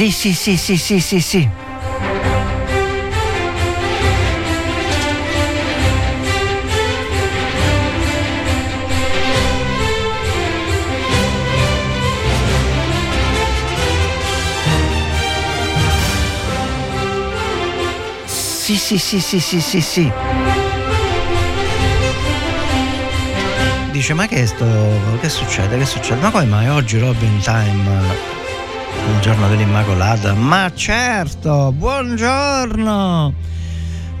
Sì, sì, sì, sì, sì, sì, sì. Sì, sì, sì, sì, sì, sì, sì. Dice, ma che sto... che succede? Che succede? Ma come mai oggi Robin Time giorno dell'Immacolata. Ma certo, buongiorno!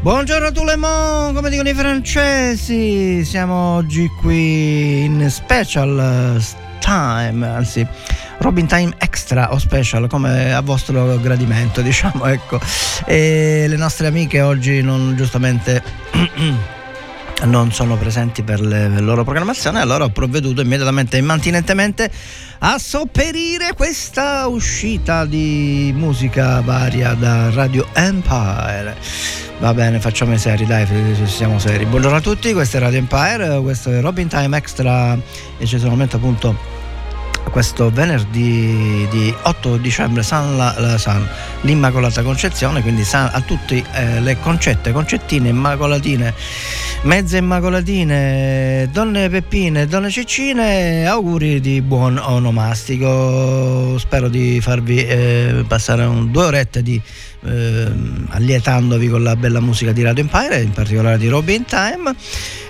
Buongiorno Tulemon, come dicono i francesi. Siamo oggi qui in special time, anzi Robin Time Extra o Special come a vostro gradimento, diciamo, ecco. E le nostre amiche oggi non giustamente non sono presenti per le, le loro programmazioni, allora ho provveduto immediatamente e immantinentemente a sopperire questa uscita di musica varia da Radio Empire. Va bene, facciamo i seri, dai, siamo seri. Buongiorno a tutti, questo è Radio Empire, questo è Robin Time Extra eccezionalmente appunto questo venerdì di 8 dicembre San, la, San l'Immacolata Concezione, quindi San, a tutte eh, le concette, concettine, immacolatine, mezze immacolatine, donne peppine, donne ciccine, auguri di buon onomastico. Spero di farvi eh, passare un, due orette di eh, allietandovi con la bella musica di Radio Empire, in particolare di Robin Time.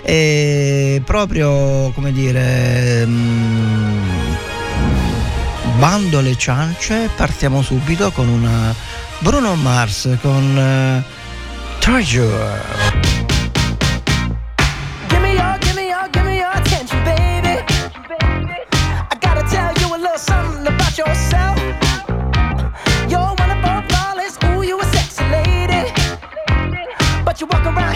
E proprio come dire. Mh, mm, bando alle ciance, partiamo subito con una eh, Bruno Mars con uh, Treasure. you walk around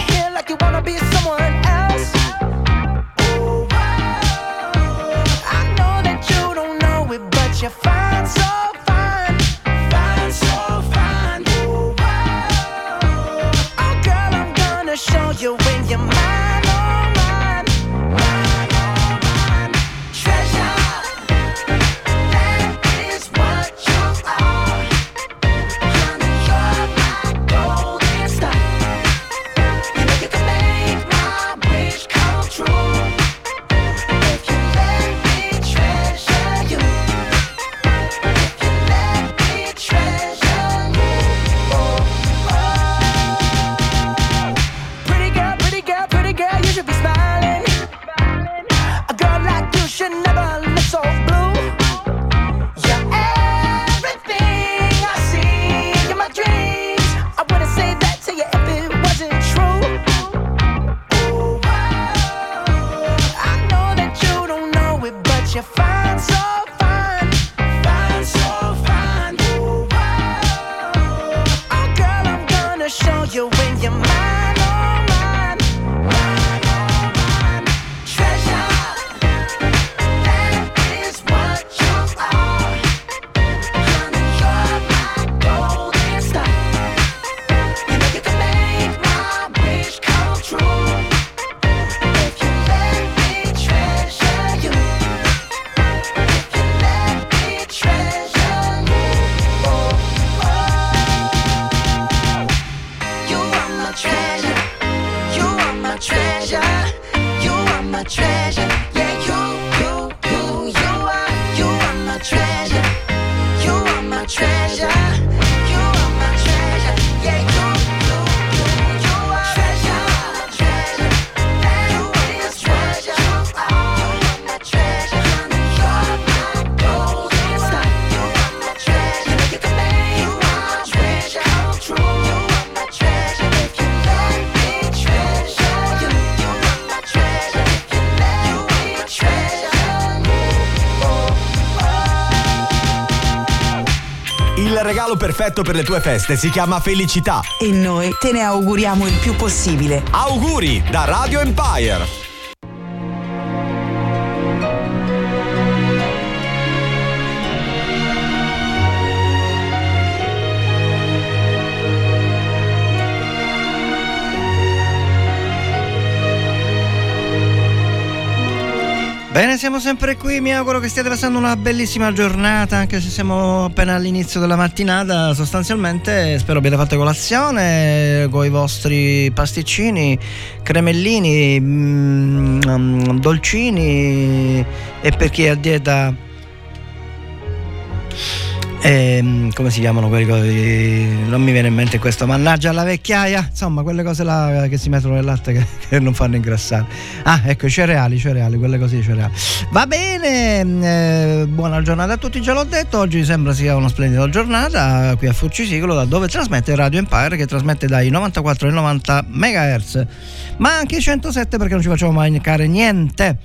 regalo perfetto per le tue feste si chiama felicità. E noi te ne auguriamo il più possibile. Auguri da Radio Empire! Bene, siamo sempre qui, mi auguro che stiate passando una bellissima giornata, anche se siamo appena all'inizio della mattinata, sostanzialmente spero abbiate fatto colazione con i vostri pasticcini, cremellini, mm, dolcini e per chi è a dieta eh, come si chiamano quelli cosi? Non mi viene in mente questo, mannaggia la vecchiaia, insomma, quelle cose là che si mettono nel latte che, che non fanno ingrassare. Ah, ecco, i cereali, cereali, quelle cose di cereali. Va bene, eh, buona giornata a tutti, già l'ho detto, oggi sembra sia una splendida giornata qui a Fuccisicolo, da dove trasmette Radio Empire, che trasmette dai 94 ai 90 MHz, ma anche i 107 perché non ci facciamo mancare niente.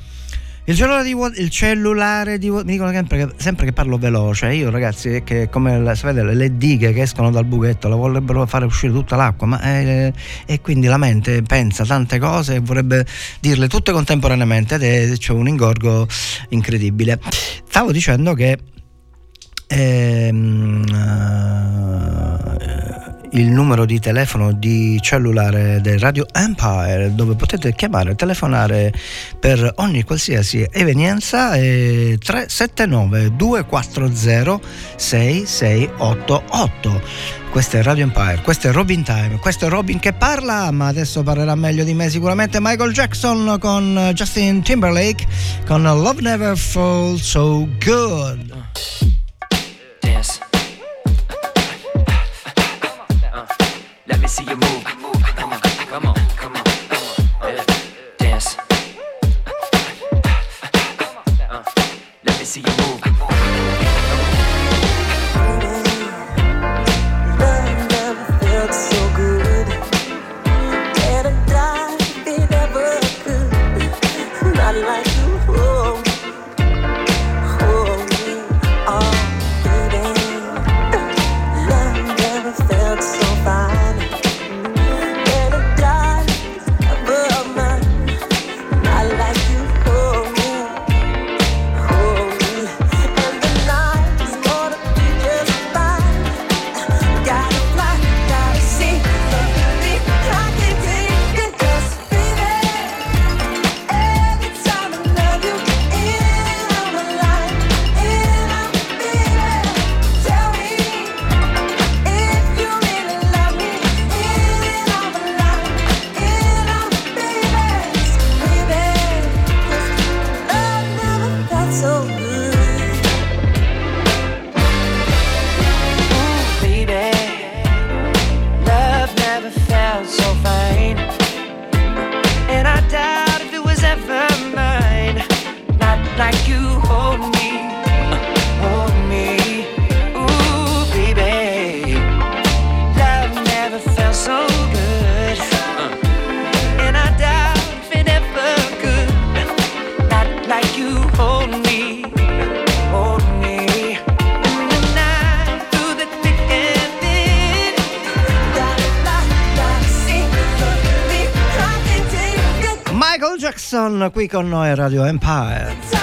Il cellulare di, il cellulare di mi dicono sempre che, sempre che, parlo veloce. Io, ragazzi, è che come sapete, le dighe che escono dal buchetto la vorrebbero fare uscire tutta l'acqua, ma eh, e quindi la mente pensa tante cose e vorrebbe dirle tutte contemporaneamente ed è, c'è un ingorgo incredibile. Stavo dicendo che ehm, uh, il numero di telefono di cellulare del Radio Empire dove potete chiamare e telefonare per ogni qualsiasi evenienza è 379 240 6688 questo è Radio Empire, questo è Robin Time, questo è Robin che parla, ma adesso parlerà meglio di me sicuramente Michael Jackson con Justin Timberlake con Love Never Falls So Good. Dance. See you move. Come on, come on, come on. Qui con noi Radio Empire.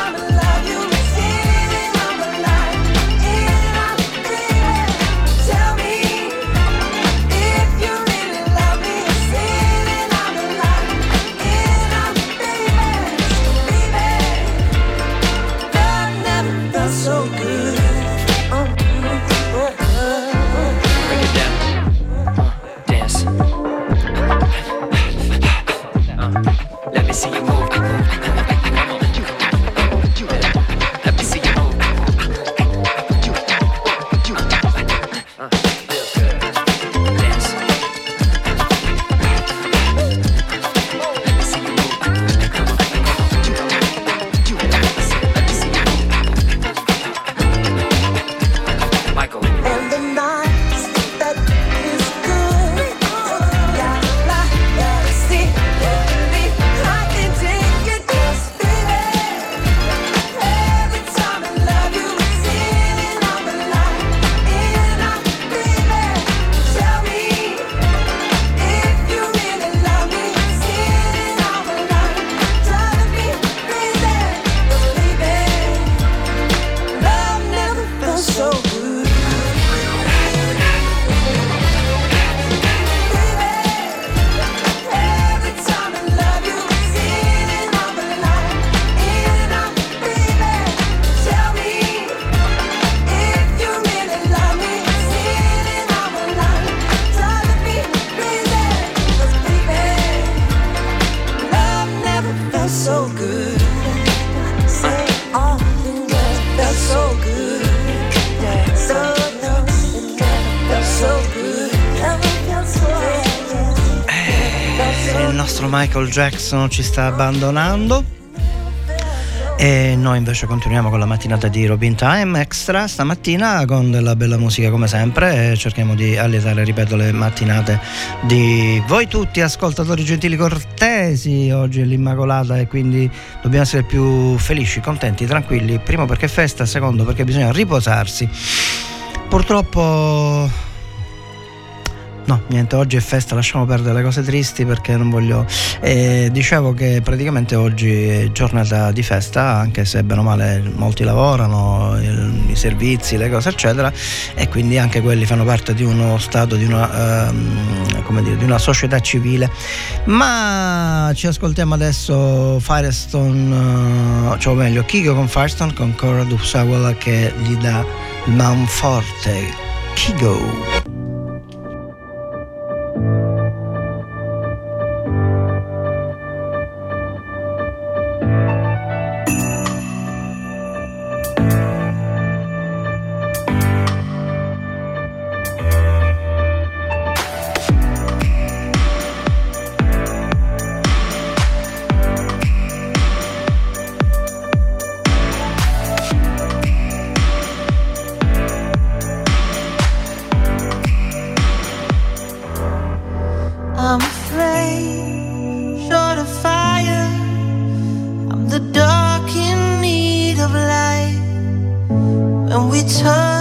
Jackson ci sta abbandonando. E noi invece continuiamo con la mattinata di Robin Time Extra stamattina con della bella musica come sempre e cerchiamo di allietare, ripeto, le mattinate di voi tutti ascoltatori gentili cortesi. Oggi è l'Immacolata e quindi dobbiamo essere più felici, contenti, tranquilli. Primo perché è festa, secondo perché bisogna riposarsi. Purtroppo No, niente, oggi è festa, lasciamo perdere le cose tristi perché non voglio... Eh, dicevo che praticamente oggi è giornata di festa, anche se bene o male molti lavorano, il, i servizi, le cose eccetera, e quindi anche quelli fanno parte di uno stato, di una, ehm, dire, di una società civile. Ma ci ascoltiamo adesso Firestone, cioè o meglio, Kigo con Firestone, con Cora Dupsawala che gli dà il manforte. Kigo. and we turn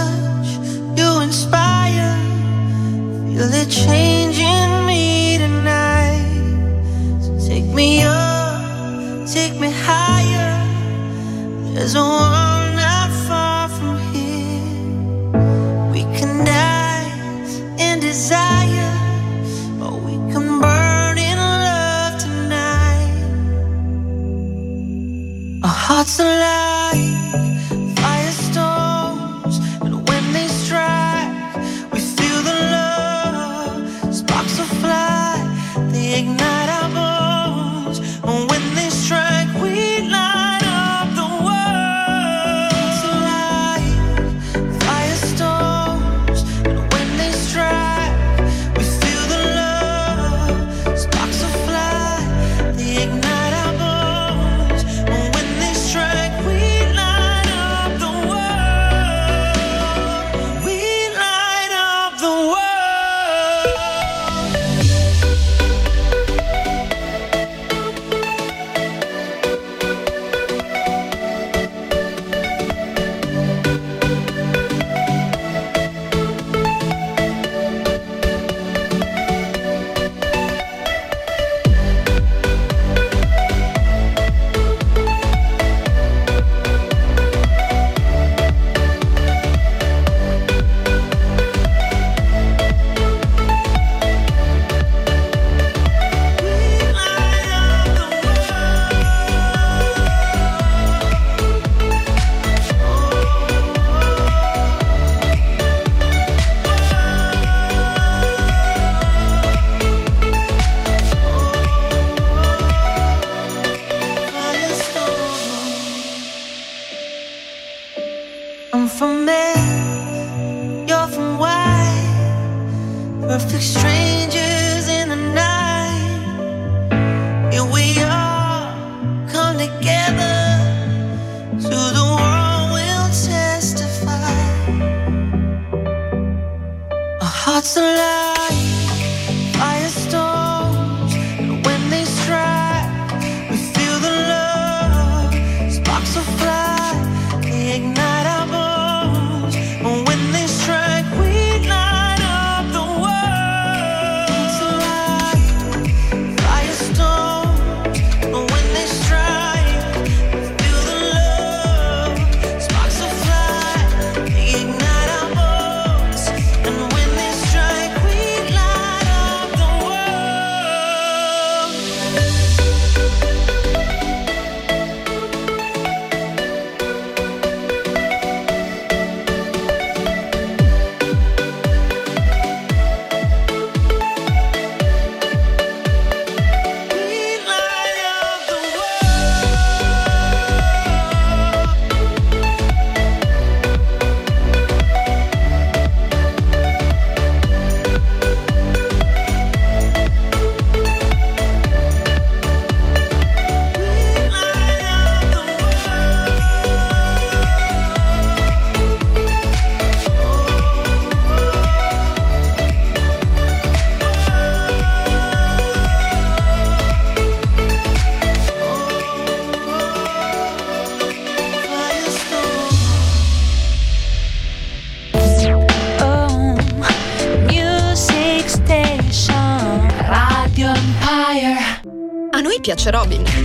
Robin.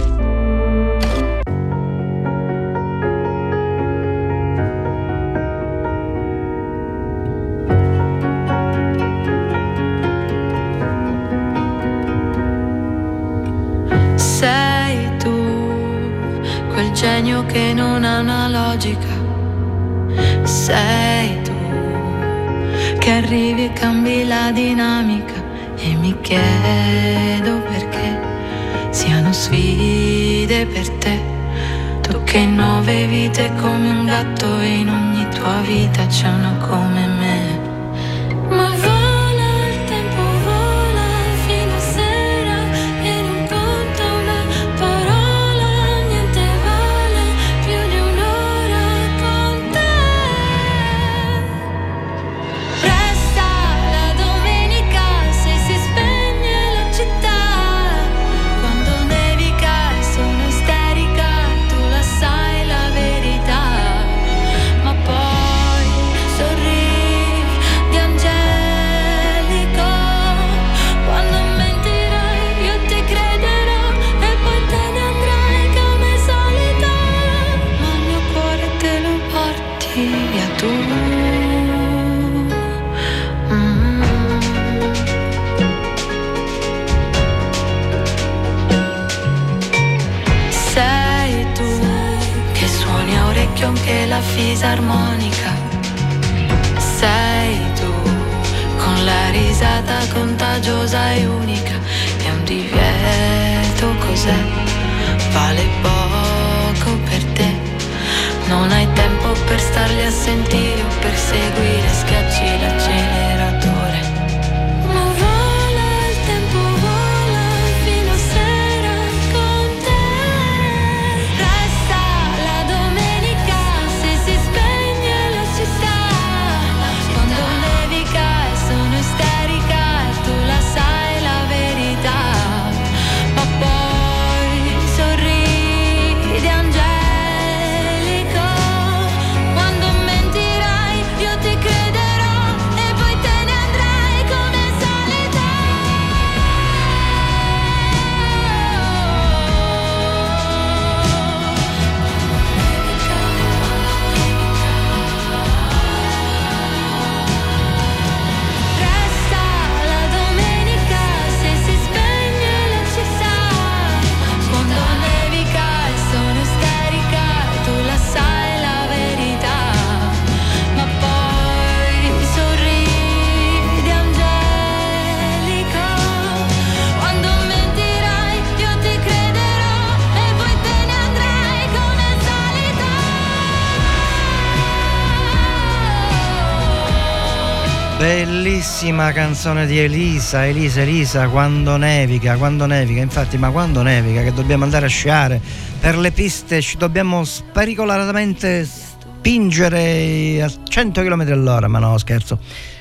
Bellissima canzone di Elisa, Elisa, Elisa, quando nevica, quando nevica, infatti, ma quando nevica che dobbiamo andare a sciare per le piste, ci dobbiamo spericolatamente spingere a 100 km all'ora, ma no scherzo,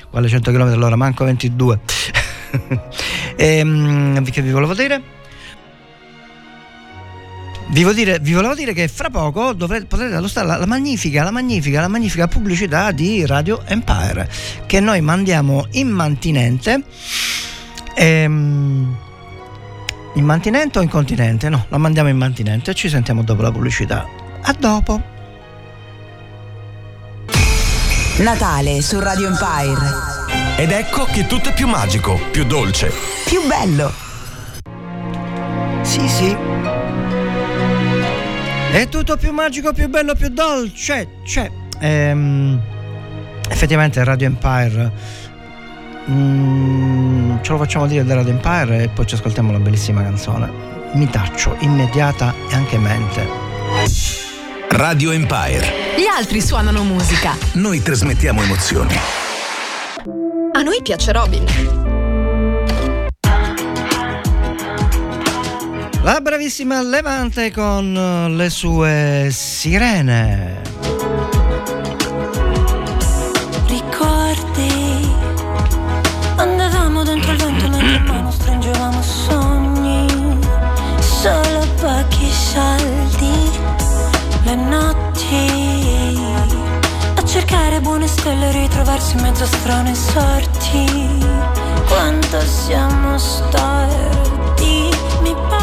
quale 100 km all'ora, manco 22. Ehm, che vi volevo dire? Vi, volevo dire, vi volevo dire che fra poco dovrete, potrete allostare la, la magnifica, la magnifica, la magnifica pubblicità di Radio Empire che noi mandiamo in mantinente. Ehm, in mantinente o in continente? No, la mandiamo in mantinente e ci sentiamo dopo la pubblicità. A dopo. Natale su Radio Empire. Ed ecco che tutto è più magico, più dolce. Più bello. Sì, sì. È tutto più magico, più bello, più dolce. C'è. Ehm, effettivamente Radio Empire. mm, ce lo facciamo dire da Radio Empire e poi ci ascoltiamo la bellissima canzone. Mi taccio, immediata e anche mente. Radio Empire. Gli altri suonano musica. Noi trasmettiamo emozioni. A noi piace Robin. La bravissima Levante con eh, le sue sirene. Ricordi? Andavamo dentro il vento mentre mano stringevamo sogni. Solo pochi soldi le notti. A cercare buone stelle ritrovarsi in mezzo a strane sorti. Quanto siamo storti mi porti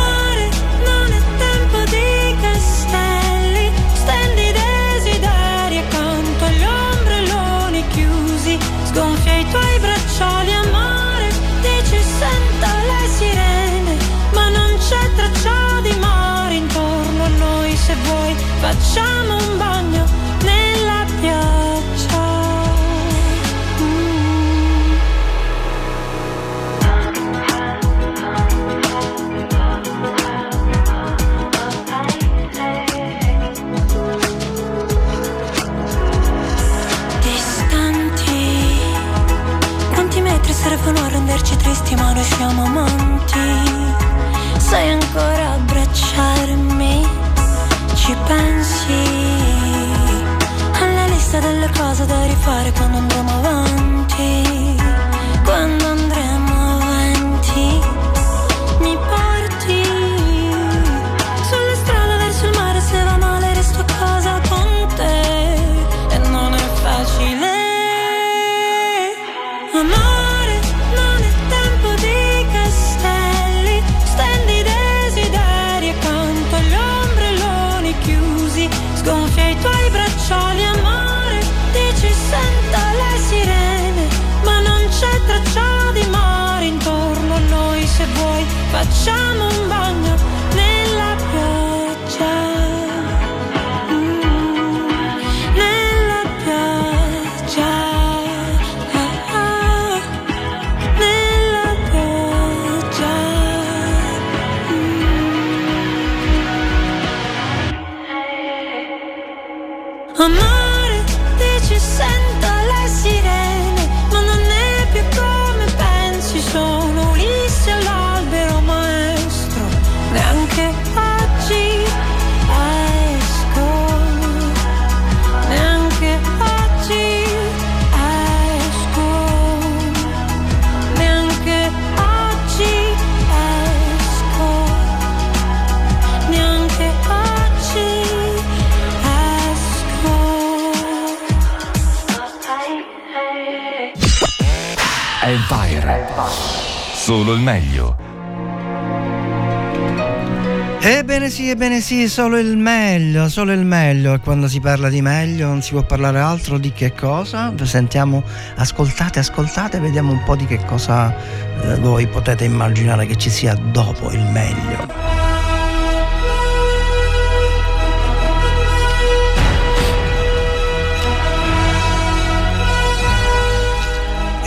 Ebbene sì, solo il meglio, solo il meglio. E quando si parla di meglio non si può parlare altro di che cosa? Sentiamo, ascoltate, ascoltate, vediamo un po' di che cosa eh, voi potete immaginare che ci sia dopo il meglio.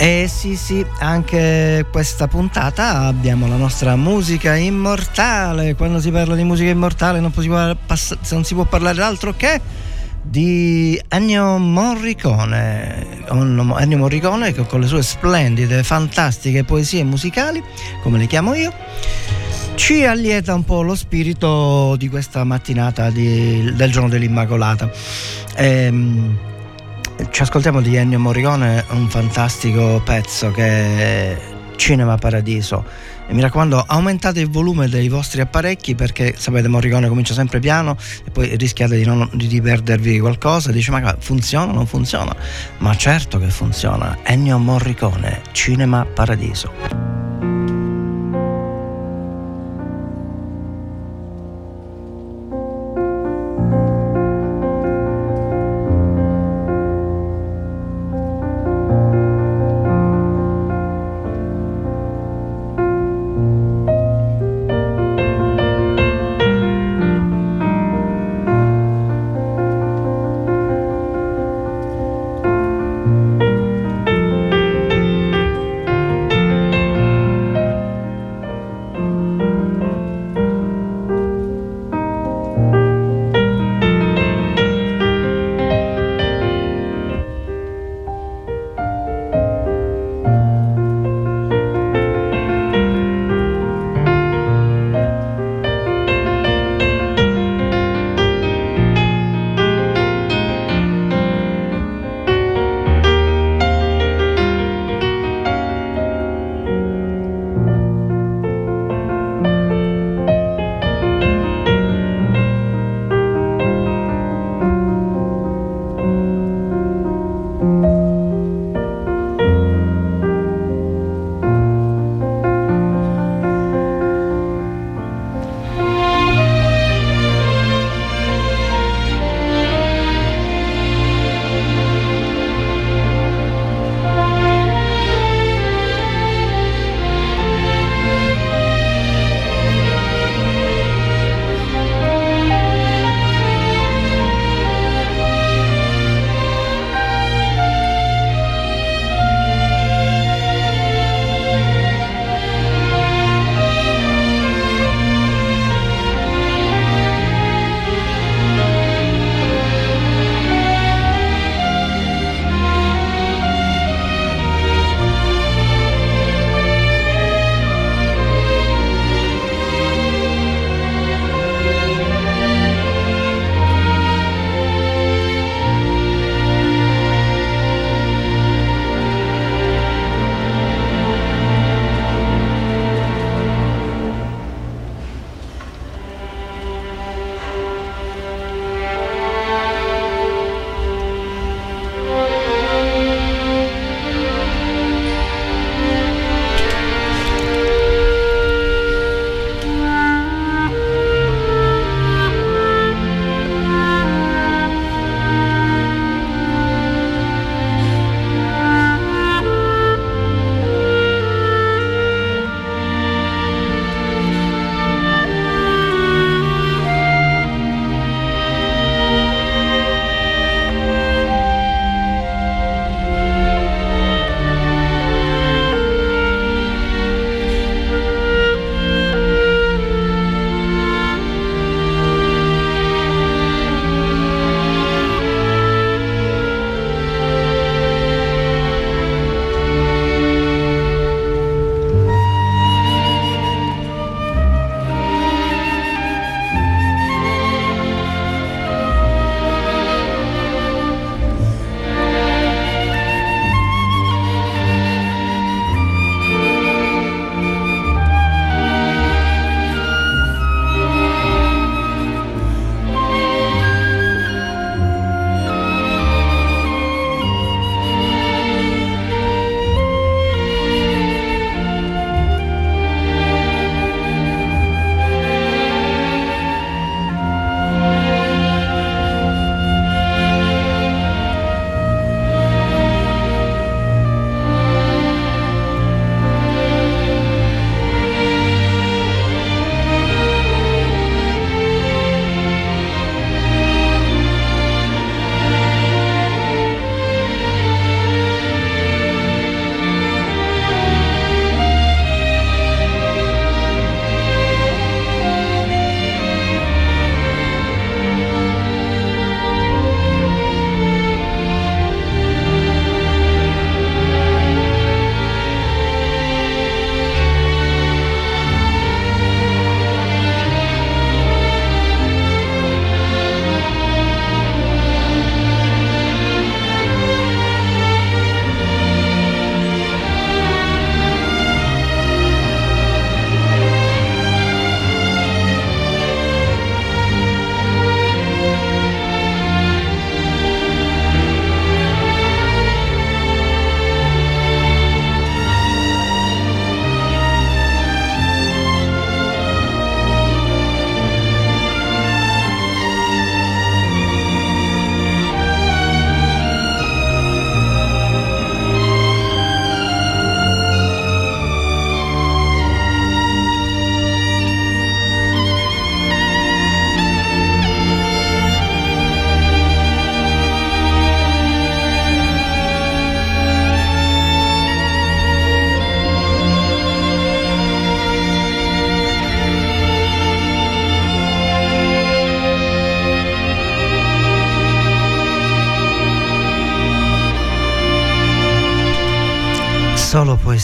E sì sì, anche questa puntata abbiamo la nostra musica immortale. Quando si parla di musica immortale non, si può, pass- non si può parlare d'altro che di Ennio Morricone. Ennio Morricone che con le sue splendide, fantastiche poesie musicali, come le chiamo io, ci allieta un po' lo spirito di questa mattinata di- del giorno dell'Immacolata. Ehm, ci ascoltiamo di Ennio Morricone, un fantastico pezzo che è Cinema Paradiso. E mi raccomando, aumentate il volume dei vostri apparecchi perché sapete Morricone comincia sempre piano e poi rischiate di, non, di perdervi qualcosa. Dice ma funziona o non funziona? Ma certo che funziona. Ennio Morricone, Cinema Paradiso.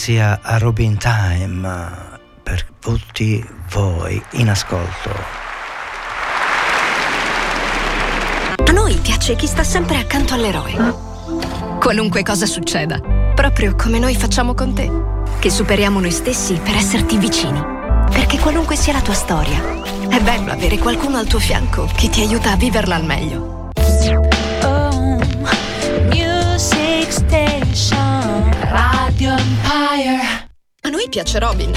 Poesia a Robin Time per tutti voi in ascolto. A noi piace chi sta sempre accanto all'eroe. Qualunque cosa succeda, proprio come noi facciamo con te, che superiamo noi stessi per esserti vicini. Perché qualunque sia la tua storia, è bello avere qualcuno al tuo fianco che ti aiuta a viverla al meglio. Piace Robin.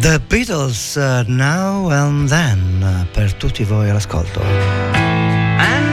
The Beatles uh, Now and Then per tutti voi all'ascolto. I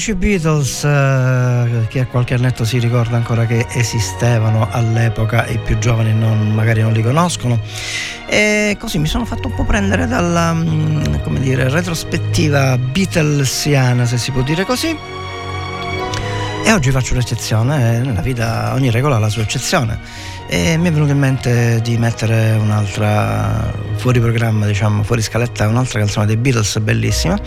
classici Beatles eh, che a qualche annetto si ricorda ancora che esistevano all'epoca, i più giovani non, magari non li conoscono. E così mi sono fatto un po' prendere dalla mm, dire, retrospettiva Beatlesiana, se si può dire così. E oggi faccio un'eccezione, eh, nella vita ogni regola ha la sua eccezione. E mi è venuto in mente di mettere un'altra fuori programma, diciamo, fuori scaletta, un'altra canzone dei Beatles bellissima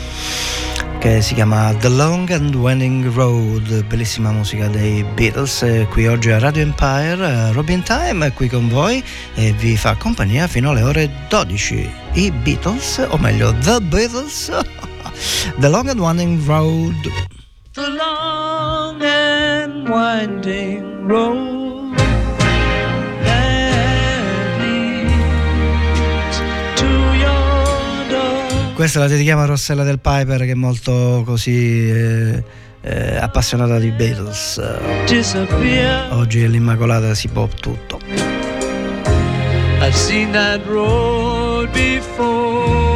che si chiama The Long and Winding Road, bellissima musica dei Beatles, eh, qui oggi a Radio Empire, eh, Robin Time è qui con voi e vi fa compagnia fino alle ore 12. I Beatles, o meglio The Beatles, The Long and Winding Road. The Long and Winding Road. Questa la dedichiamo a Rossella del Piper che è molto così eh, eh, appassionata di Beatles. Oggi è l'Immacolata si pop tutto. I've seen that road before.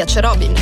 piace Robin.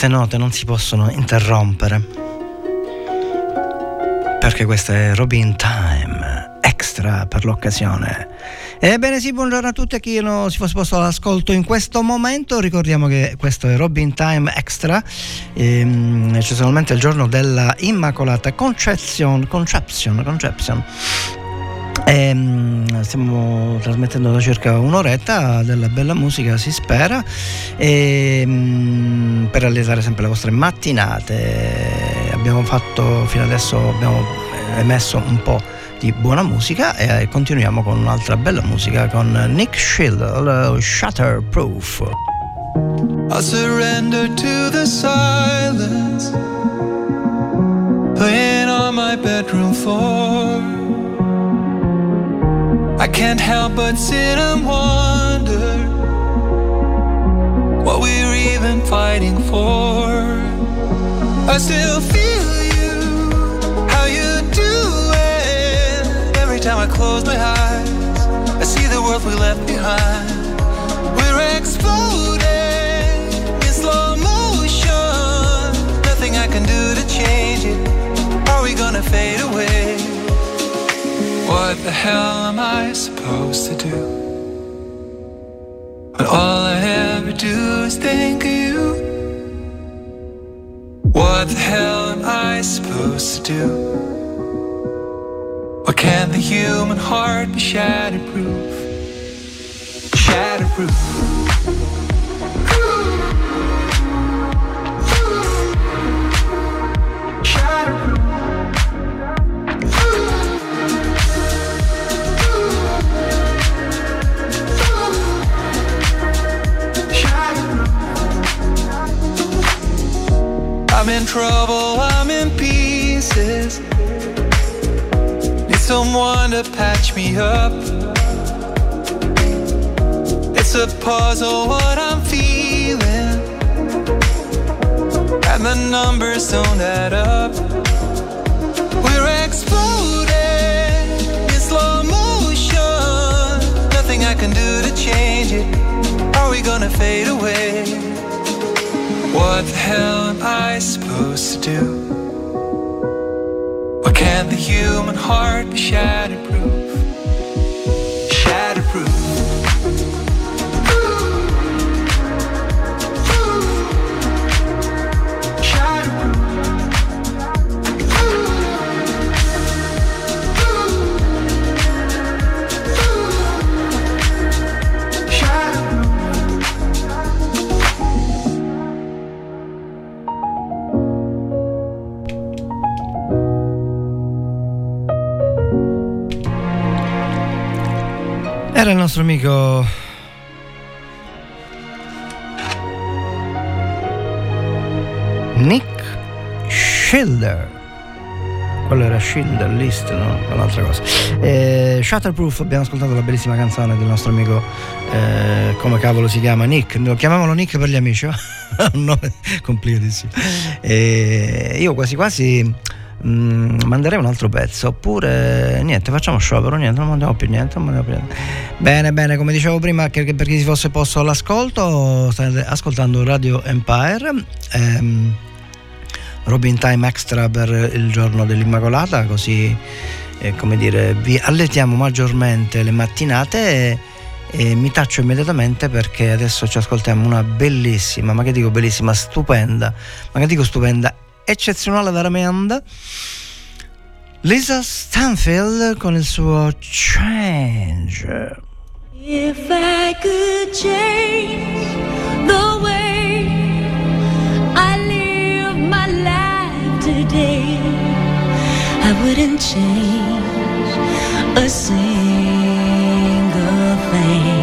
Queste note non si possono interrompere. Perché questa è Robin Time, extra per l'occasione. Ebbene sì, buongiorno a tutti a chi non si fosse posto all'ascolto in questo momento. Ricordiamo che questo è Robin Time Extra, ehm, eccezionalmente il giorno della Immacolata Conception, Conception, Conception. Ehm, stiamo trasmettendo da circa un'oretta della bella musica, si spera, ehm, per allietare sempre le vostre mattinate. Abbiamo fatto fino adesso, abbiamo emesso un po' di buona musica e continuiamo con un'altra bella musica con Nick Schill, Shutterproof. I surrender to the silence, laying on my bedroom floor. I can't help but sit and wonder what we're even fighting for. I still feel you, how you do it. Every time I close my eyes, I see the world we left behind. We're exploding in slow motion. Nothing I can do to change it. Are we gonna fade away? What the hell am I supposed to do? When all I ever do is think of you. What the hell am I supposed to do? Why can't the human heart be shatterproof? Shatterproof. I'm in trouble, I'm in pieces. Need someone to patch me up. It's a puzzle what I'm feeling. And the numbers don't add up. We're exploding in slow motion. Nothing I can do to change it. Are we gonna fade away? What the hell am I supposed to do? Why can't the human heart be shatterproof? Shatterproof. Era il nostro amico Nick Schilder. Quello era Schilder List, no? Un'altra cosa. Eh, Shutterproof, abbiamo ascoltato la bellissima canzone del nostro amico, eh, come cavolo si chiama? Nick. No, chiamiamolo Nick per gli amici, un nome complicatissimo. Eh, io quasi quasi mm, manderei un altro pezzo oppure niente facciamo sciopero niente non mandiamo più niente, non mandiamo più niente. bene bene come dicevo prima che per chi si fosse posto all'ascolto state ascoltando Radio Empire ehm, Robin Time Extra per il giorno dell'Immacolata così eh, come dire vi alletiamo maggiormente le mattinate e, e mi taccio immediatamente perché adesso ci ascoltiamo una bellissima ma che dico bellissima stupenda ma che dico stupenda eccezionale veramente. Lisa Stanfield con il suo Change. If I could change the way I live my life today, I wouldn't change a single thing.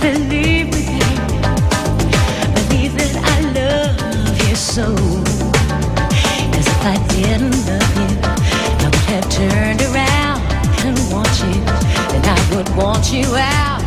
Believe me, believe that I love you if I didn't love you, I would have turned around and you, and I would want you out.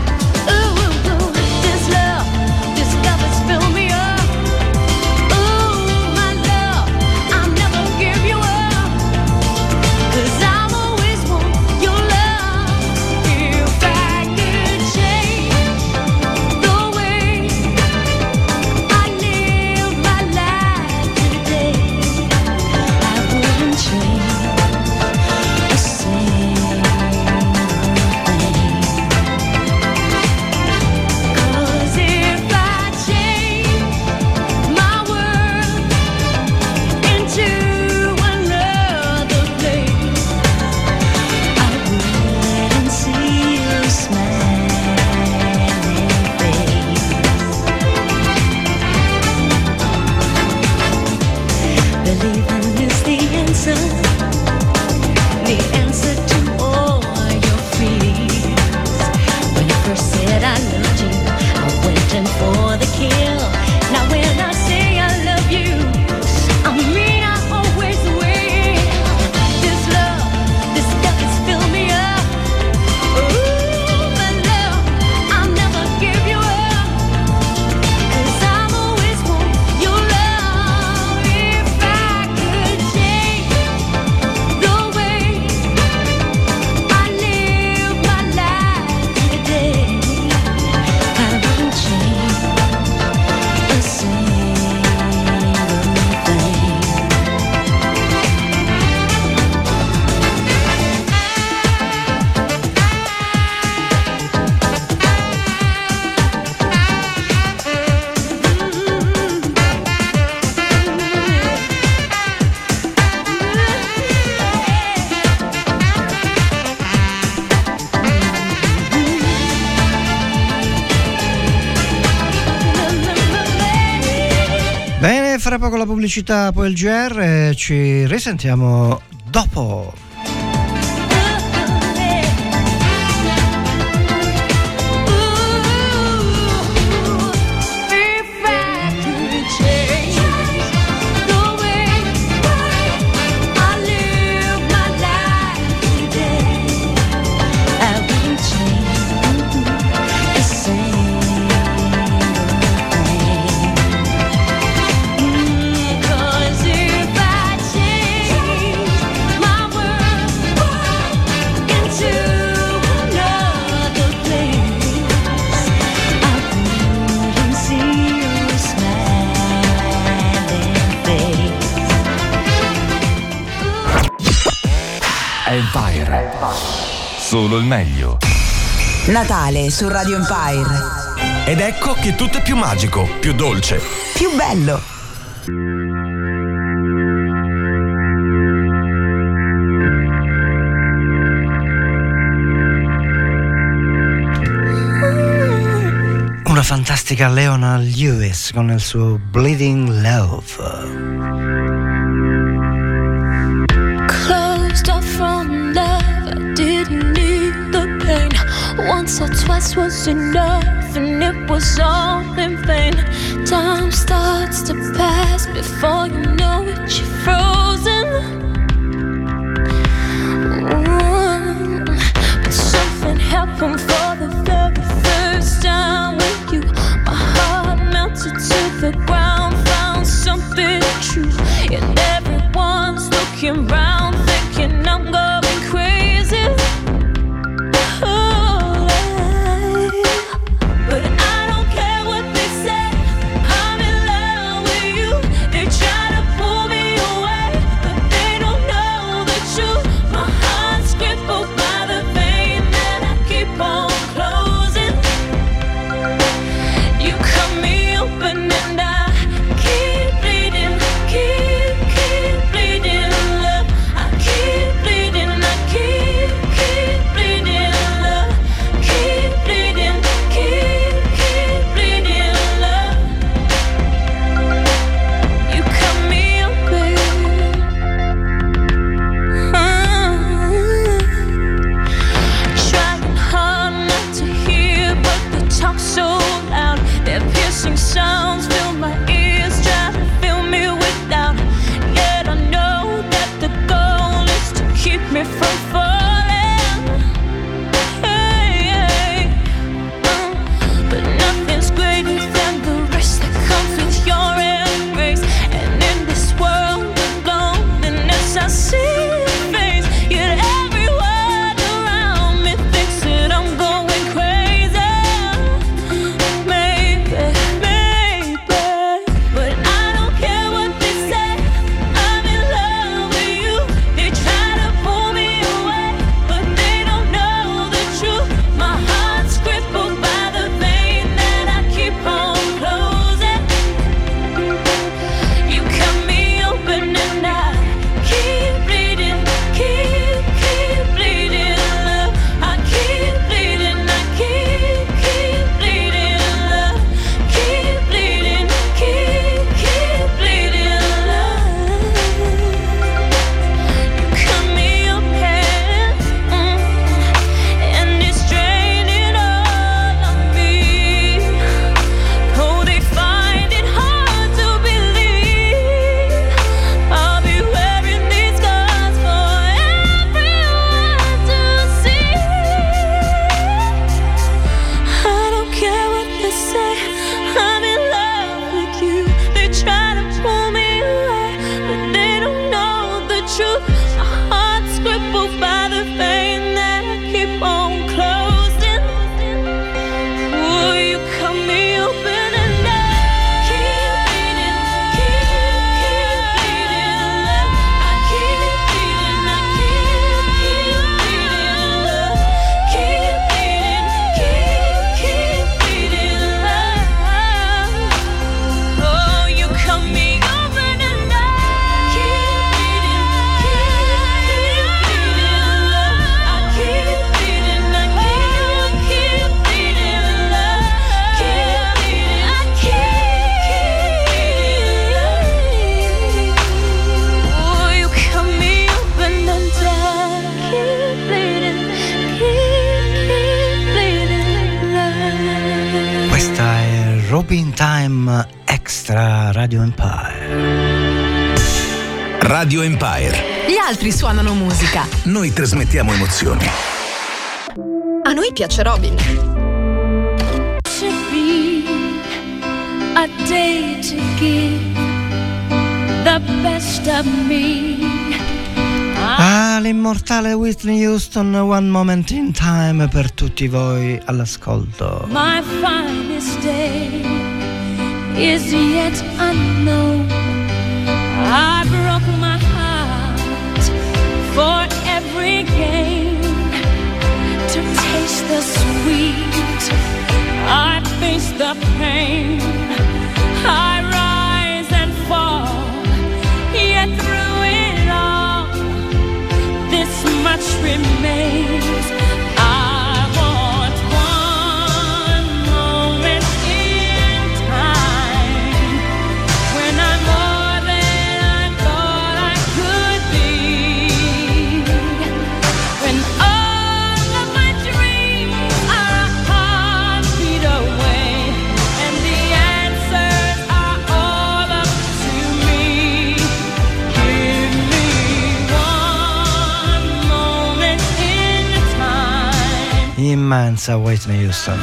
pubblicità, poi il GR, eh, ci risentiamo dopo. solo il meglio. Natale su Radio Empire. Ed ecco che tutto è più magico, più dolce, più bello. Una fantastica Leona Lewis con il suo Bleeding Love. or twice was enough, and it was all in vain. Time starts to pass before you know it, you're frozen. But something happened. Empire. Gli altri suonano musica. Noi trasmettiamo emozioni. A noi piace Robin. A day to give the best of me. Ah. ah, l'immortale Whitney Houston, One Moment in Time per tutti voi all'ascolto. My finest day is yet unknown. I broke my for every game to taste the sweet. I face the pain. I rise and fall, yet through it all, this much remains. Man sa Whitney Houston.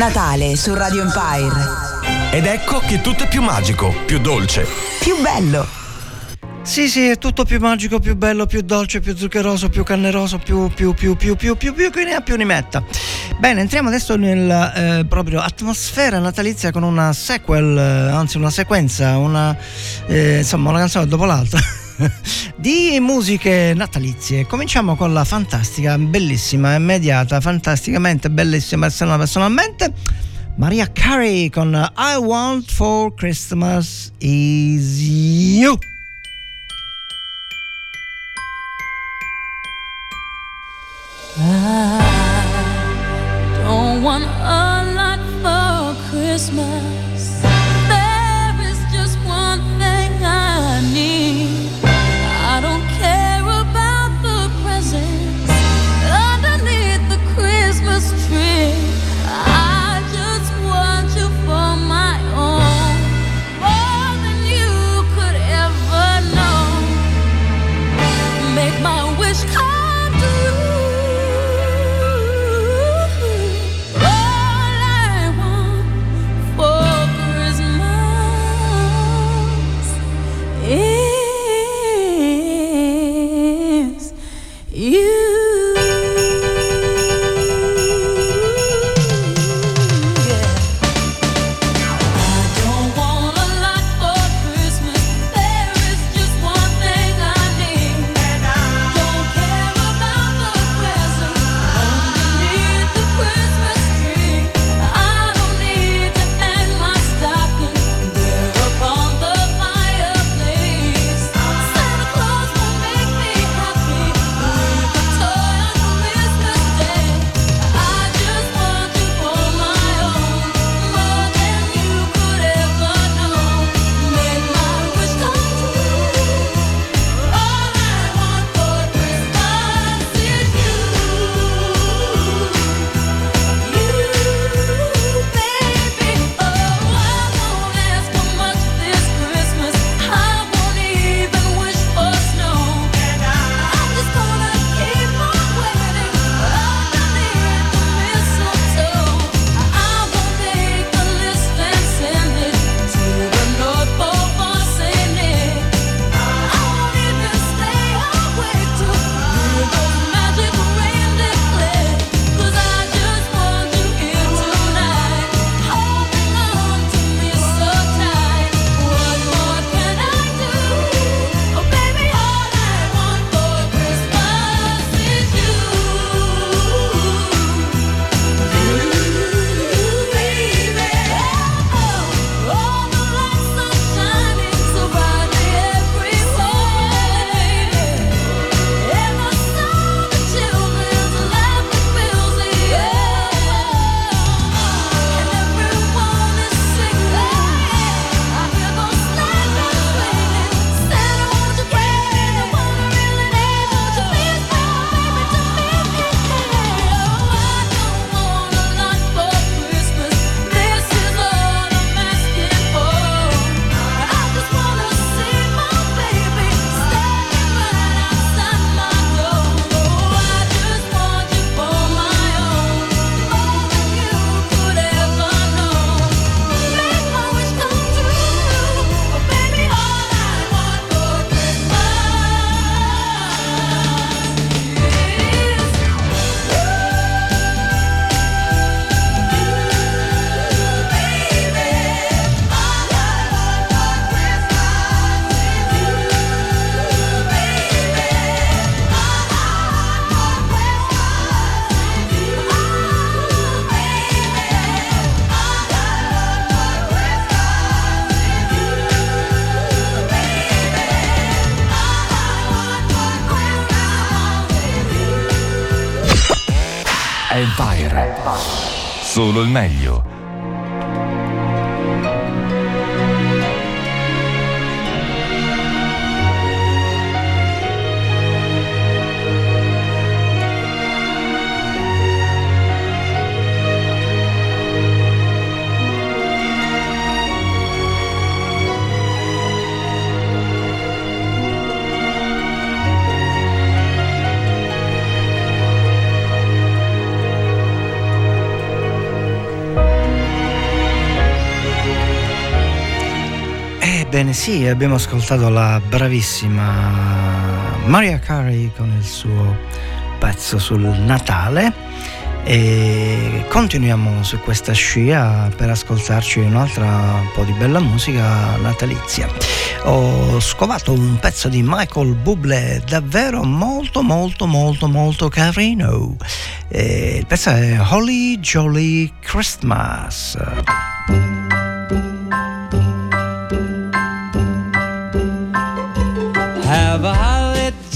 Natale su Radio Empire. Ed ecco che tutto è più magico, più dolce, più bello. Sì, sì, è tutto più magico, più bello, più dolce, più zuccheroso, più canneroso, più, più, più, più, più, più, più, che ne ha più ne metta. Bene, entriamo adesso nella eh, proprio atmosfera natalizia con una sequel, eh, anzi una sequenza, una, eh, insomma una canzone dopo l'altra. di musiche natalizie. Cominciamo con la fantastica, bellissima, immediata, fantasticamente bellissima, se personalmente, Maria Carey con I Want for Christmas Is You. I don't want a lot for Christmas. solo il meglio. Ebbene sì, abbiamo ascoltato la bravissima Maria Carey con il suo pezzo sul Natale e continuiamo su questa scia per ascoltarci un'altra po' di bella musica natalizia. Ho scovato un pezzo di Michael Bublé davvero molto molto molto molto carino. E il pezzo è Holly Jolly Christmas.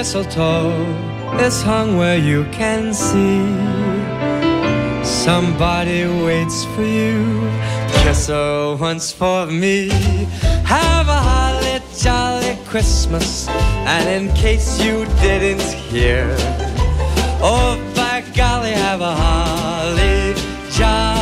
Mistletoe is hung where you can see. Somebody waits for you. Kiss her once for me. Have a holly jolly Christmas. And in case you didn't hear, oh, by golly, have a holly jolly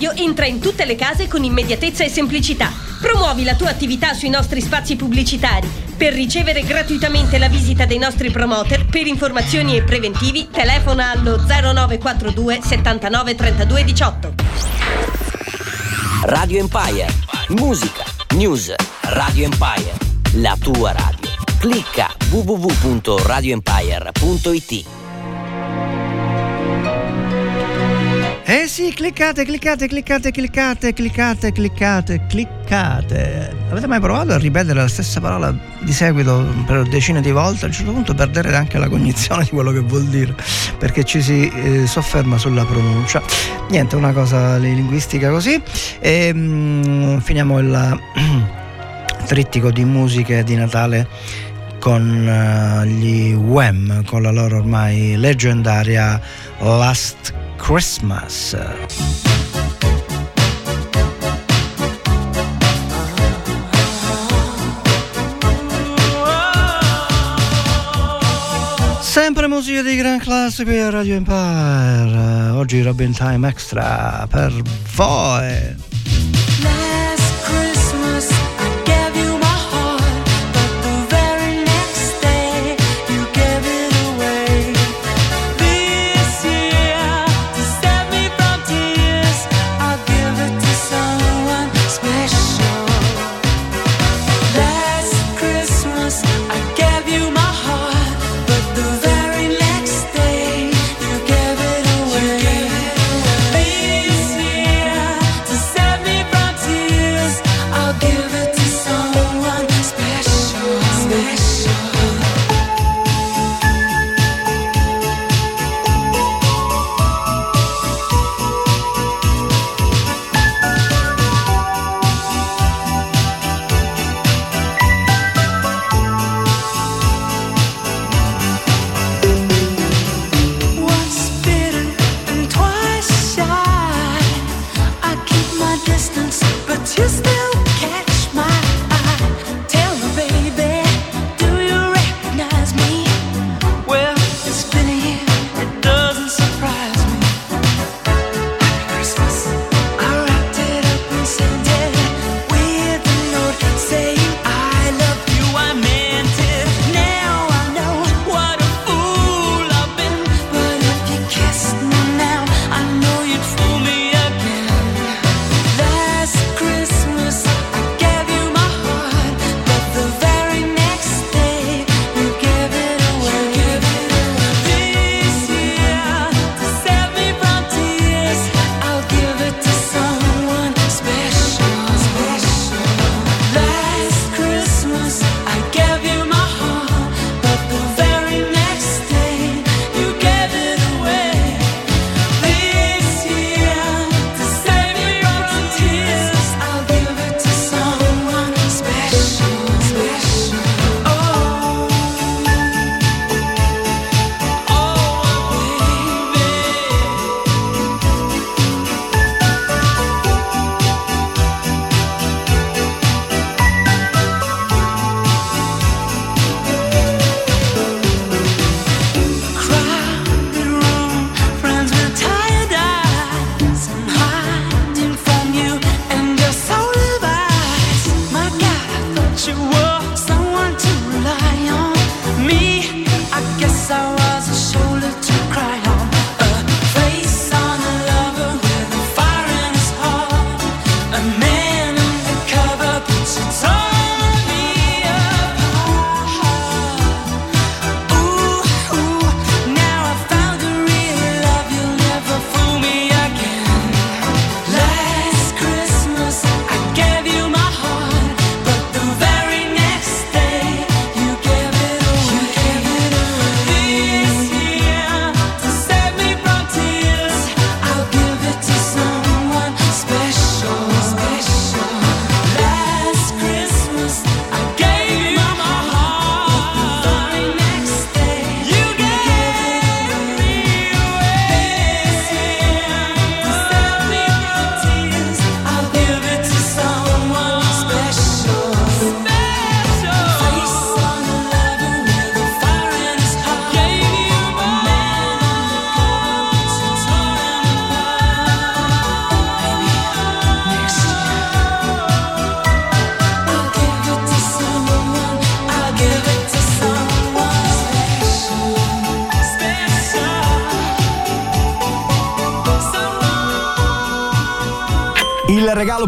radio entra in tutte le case con immediatezza e semplicità. Promuovi la tua attività sui nostri spazi pubblicitari. Per ricevere gratuitamente la visita dei nostri promoter, per informazioni e preventivi, telefona allo 0942 79 32 18. Radio Empire. Musica, news, Radio Empire. La tua radio. Clicca www.radioempire.it. Eh sì, cliccate, cliccate, cliccate, cliccate, cliccate, cliccate, cliccate. Avete mai provato a ripetere la stessa parola di seguito per decine di volte? A un certo punto perdere anche la cognizione di quello che vuol dire, perché ci si eh, sofferma sulla pronuncia. Niente, una cosa linguistica così. E mm, finiamo il trittico di musiche di Natale con eh, gli Wham, con la loro ormai leggendaria Last Christmas. Sempre musica di gran classe qui a Radio Empire. Oggi Robin Time Extra per voi.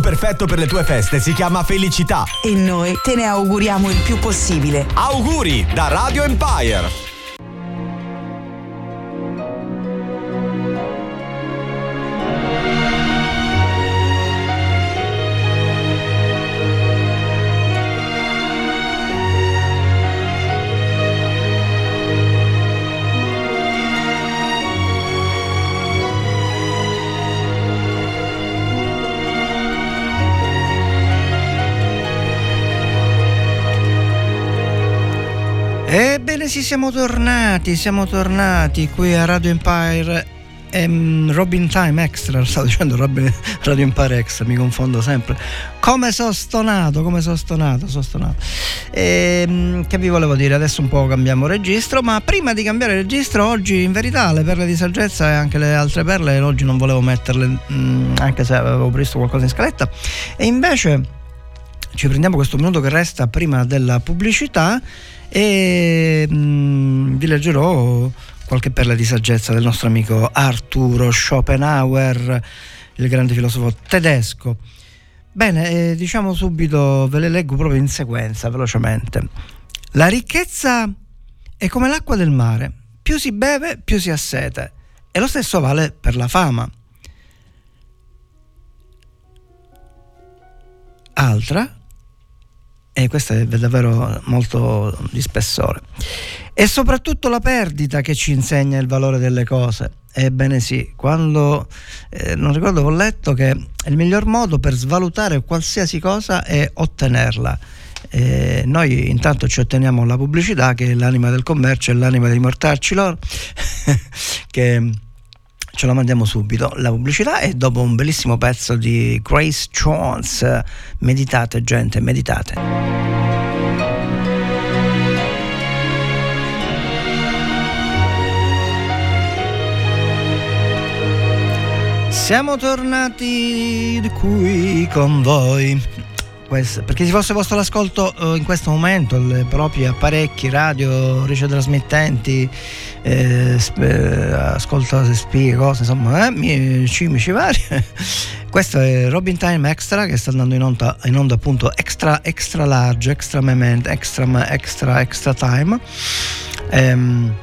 Perfetto per le tue feste si chiama felicità. E noi te ne auguriamo il più possibile. Auguri da Radio Empire. Sì, siamo tornati, siamo tornati qui a Radio Empire ehm, Robin Time Extra, stavo dicendo Robin, Radio Empire Extra, mi confondo sempre. Come sono stonato, come sono stonato, sono stonato. Ehm, che vi volevo dire, adesso un po' cambiamo registro, ma prima di cambiare registro, oggi in verità le perle di saggezza e anche le altre perle, oggi non volevo metterle, mm, anche se avevo previsto qualcosa in scaletta, e invece ci prendiamo questo minuto che resta prima della pubblicità e mm, vi leggerò qualche perla di saggezza del nostro amico Arturo Schopenhauer, il grande filosofo tedesco. Bene, eh, diciamo subito, ve le leggo proprio in sequenza, velocemente. La ricchezza è come l'acqua del mare, più si beve, più si ha sete. E lo stesso vale per la fama. Altra, e questa è davvero molto di spessore. È soprattutto la perdita che ci insegna il valore delle cose. Ebbene sì, quando eh, non ricordo ho letto che il miglior modo per svalutare qualsiasi cosa è ottenerla. Eh, noi intanto ci otteniamo la pubblicità che è l'anima del commercio e l'anima dei mortacci loro che ce la mandiamo subito. La pubblicità e dopo un bellissimo pezzo di Grace Jones. Meditate gente meditate. Siamo tornati qui con voi questo, perché se fosse vostro l'ascolto eh, in questo momento i propri apparecchi radio ricetrasmittenti eh, sp- ascolta spie cose insomma eh, mi, cimici vari questo è Robin Time Extra che sta andando in onda, in onda appunto extra, extra large extra moment extra extra extra time. Ehm,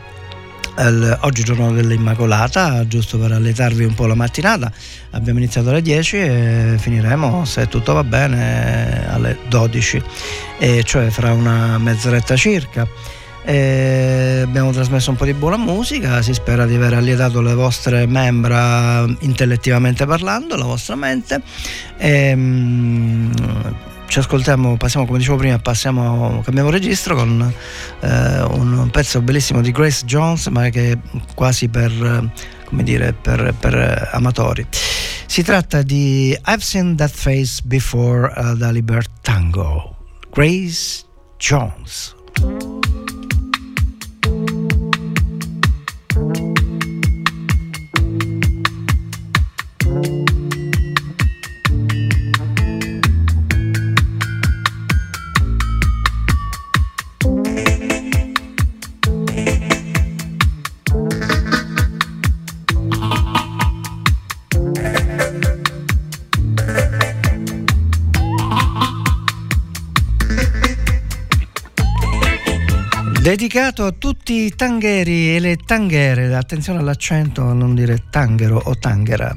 oggi giorno dell'Immacolata, giusto per alletarvi un po' la mattinata. Abbiamo iniziato alle 10 e finiremo, se tutto va bene, alle 12, e cioè fra una mezz'oretta circa. E abbiamo trasmesso un po' di buona musica, si spera di aver allietato le vostre membra intellettivamente parlando, la vostra mente. E, mm, ci ascoltiamo, passiamo come dicevo prima, passiamo, cambiamo registro con eh, un pezzo bellissimo di Grace Jones, ma che è quasi per, come dire, per, per amatori. Si tratta di I've Seen That Face Before uh, da Libert Tango. Grace Jones. Dedicato a tutti i tangheri e le tanghere, attenzione all'accento non dire tanghero o tanghera.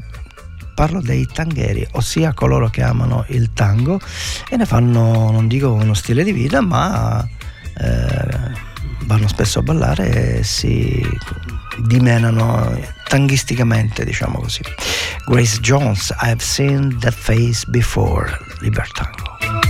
Parlo dei tangheri, ossia coloro che amano il tango e ne fanno, non dico uno stile di vita, ma eh, vanno spesso a ballare e si dimenano tanghisticamente, diciamo così. Grace Jones, I've seen that face before, Libertango.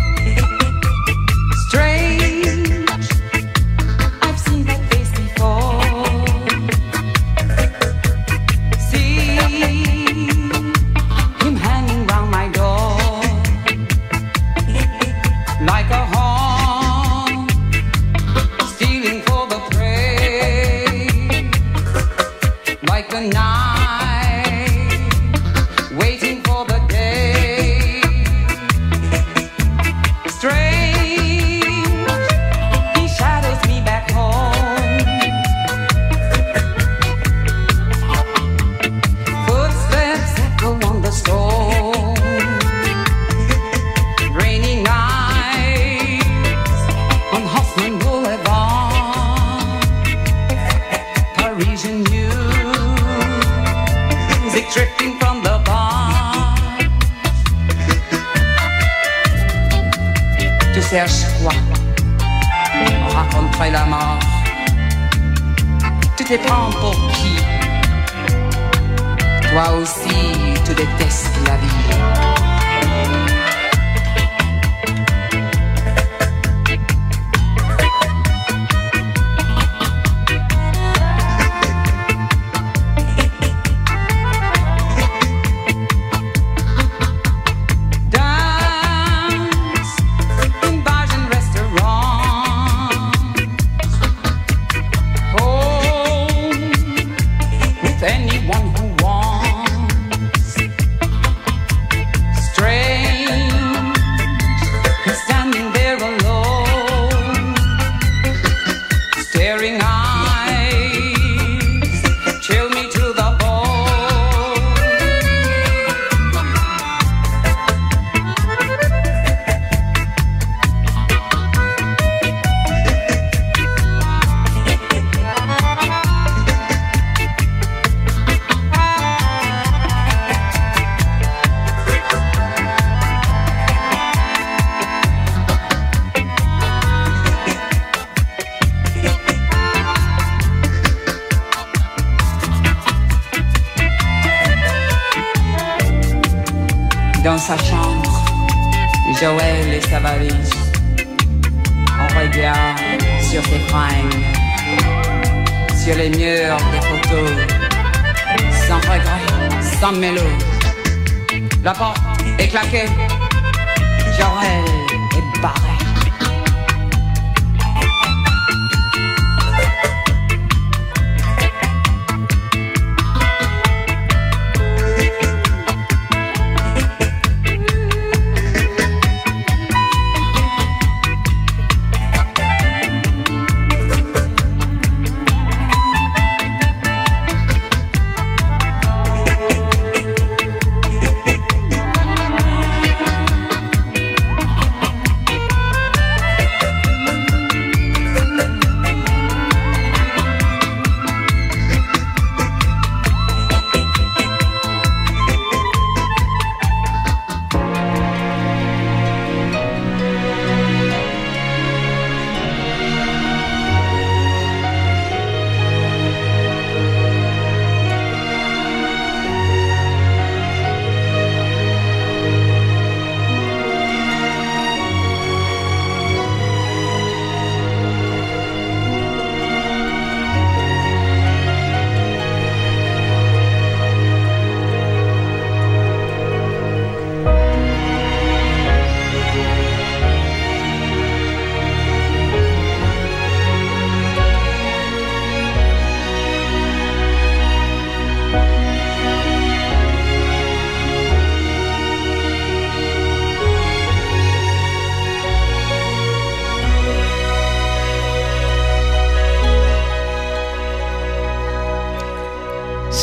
Tu cherches quoi? On raconterait la mort. Tu te prends pour qui? Toi aussi, tu détestes la vie.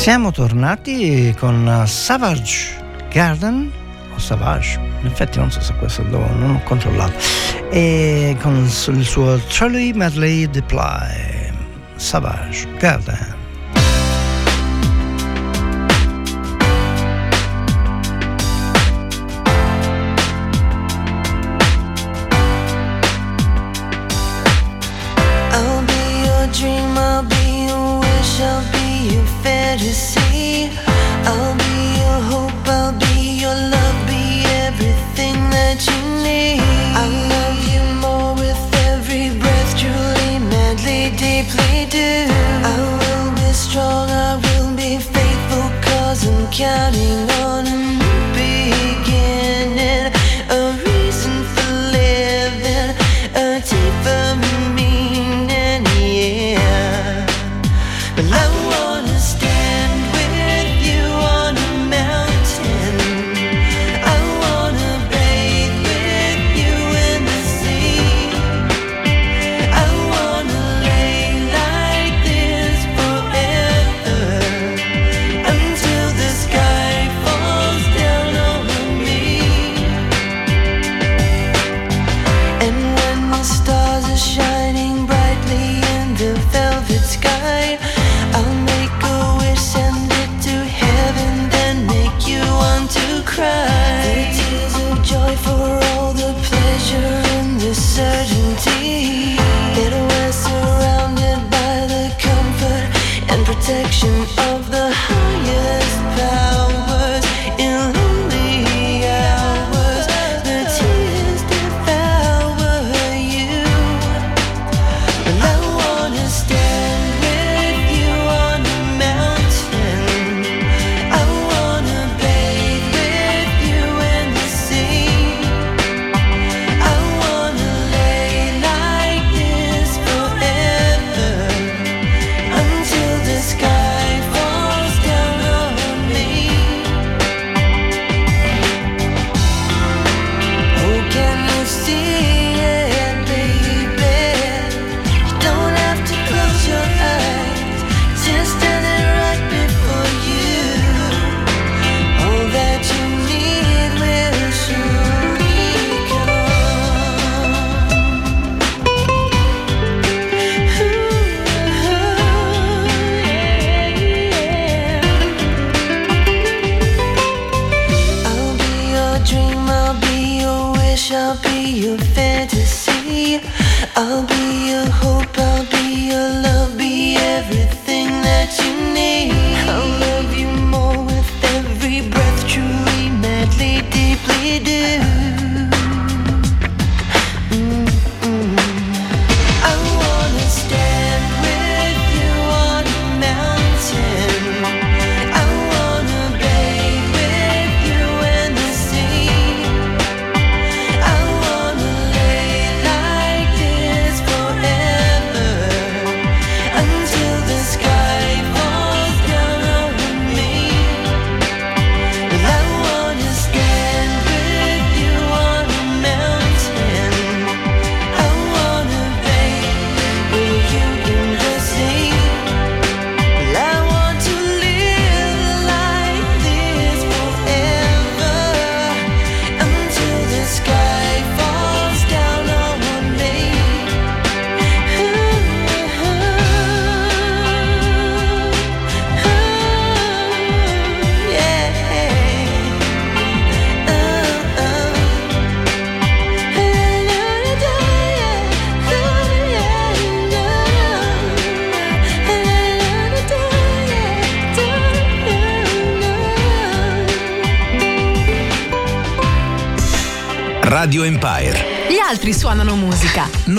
Siamo tornati con Savage Garden o Savage, in effetti non so se questo lo, non ho controllato, e con il suo Charlie Medley Deploy, Savage Garden.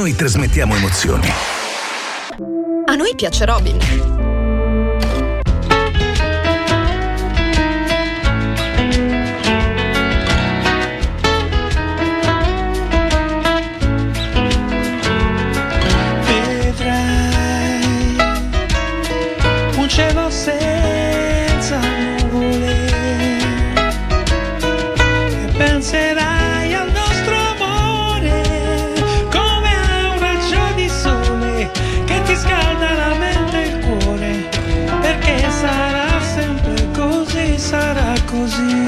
Noi trasmettiamo emozioni. A noi piace Robin. cozinha.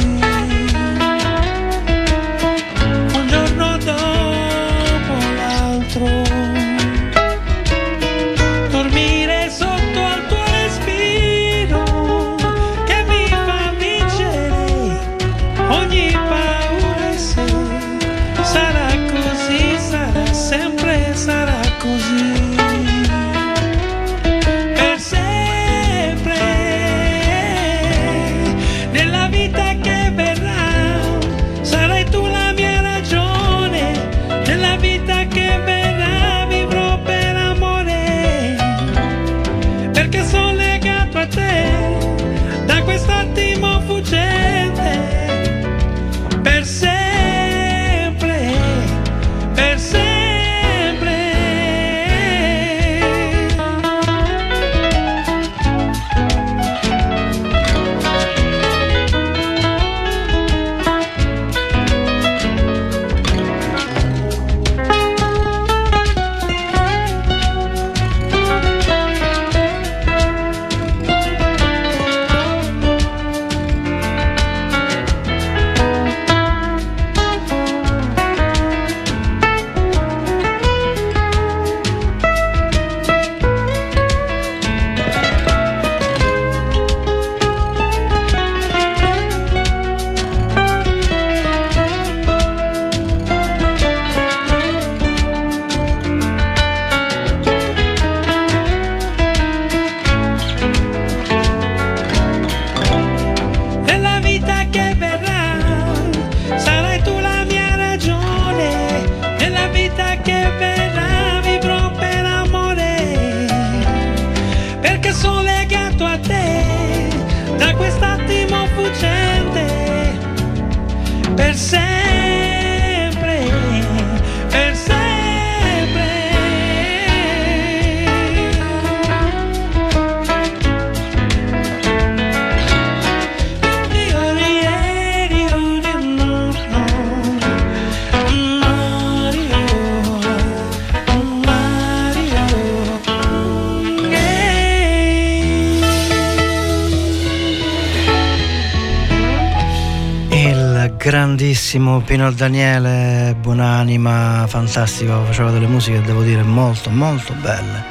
Pino Daniele, buonanima, fantastico, faceva delle musiche devo dire molto molto belle.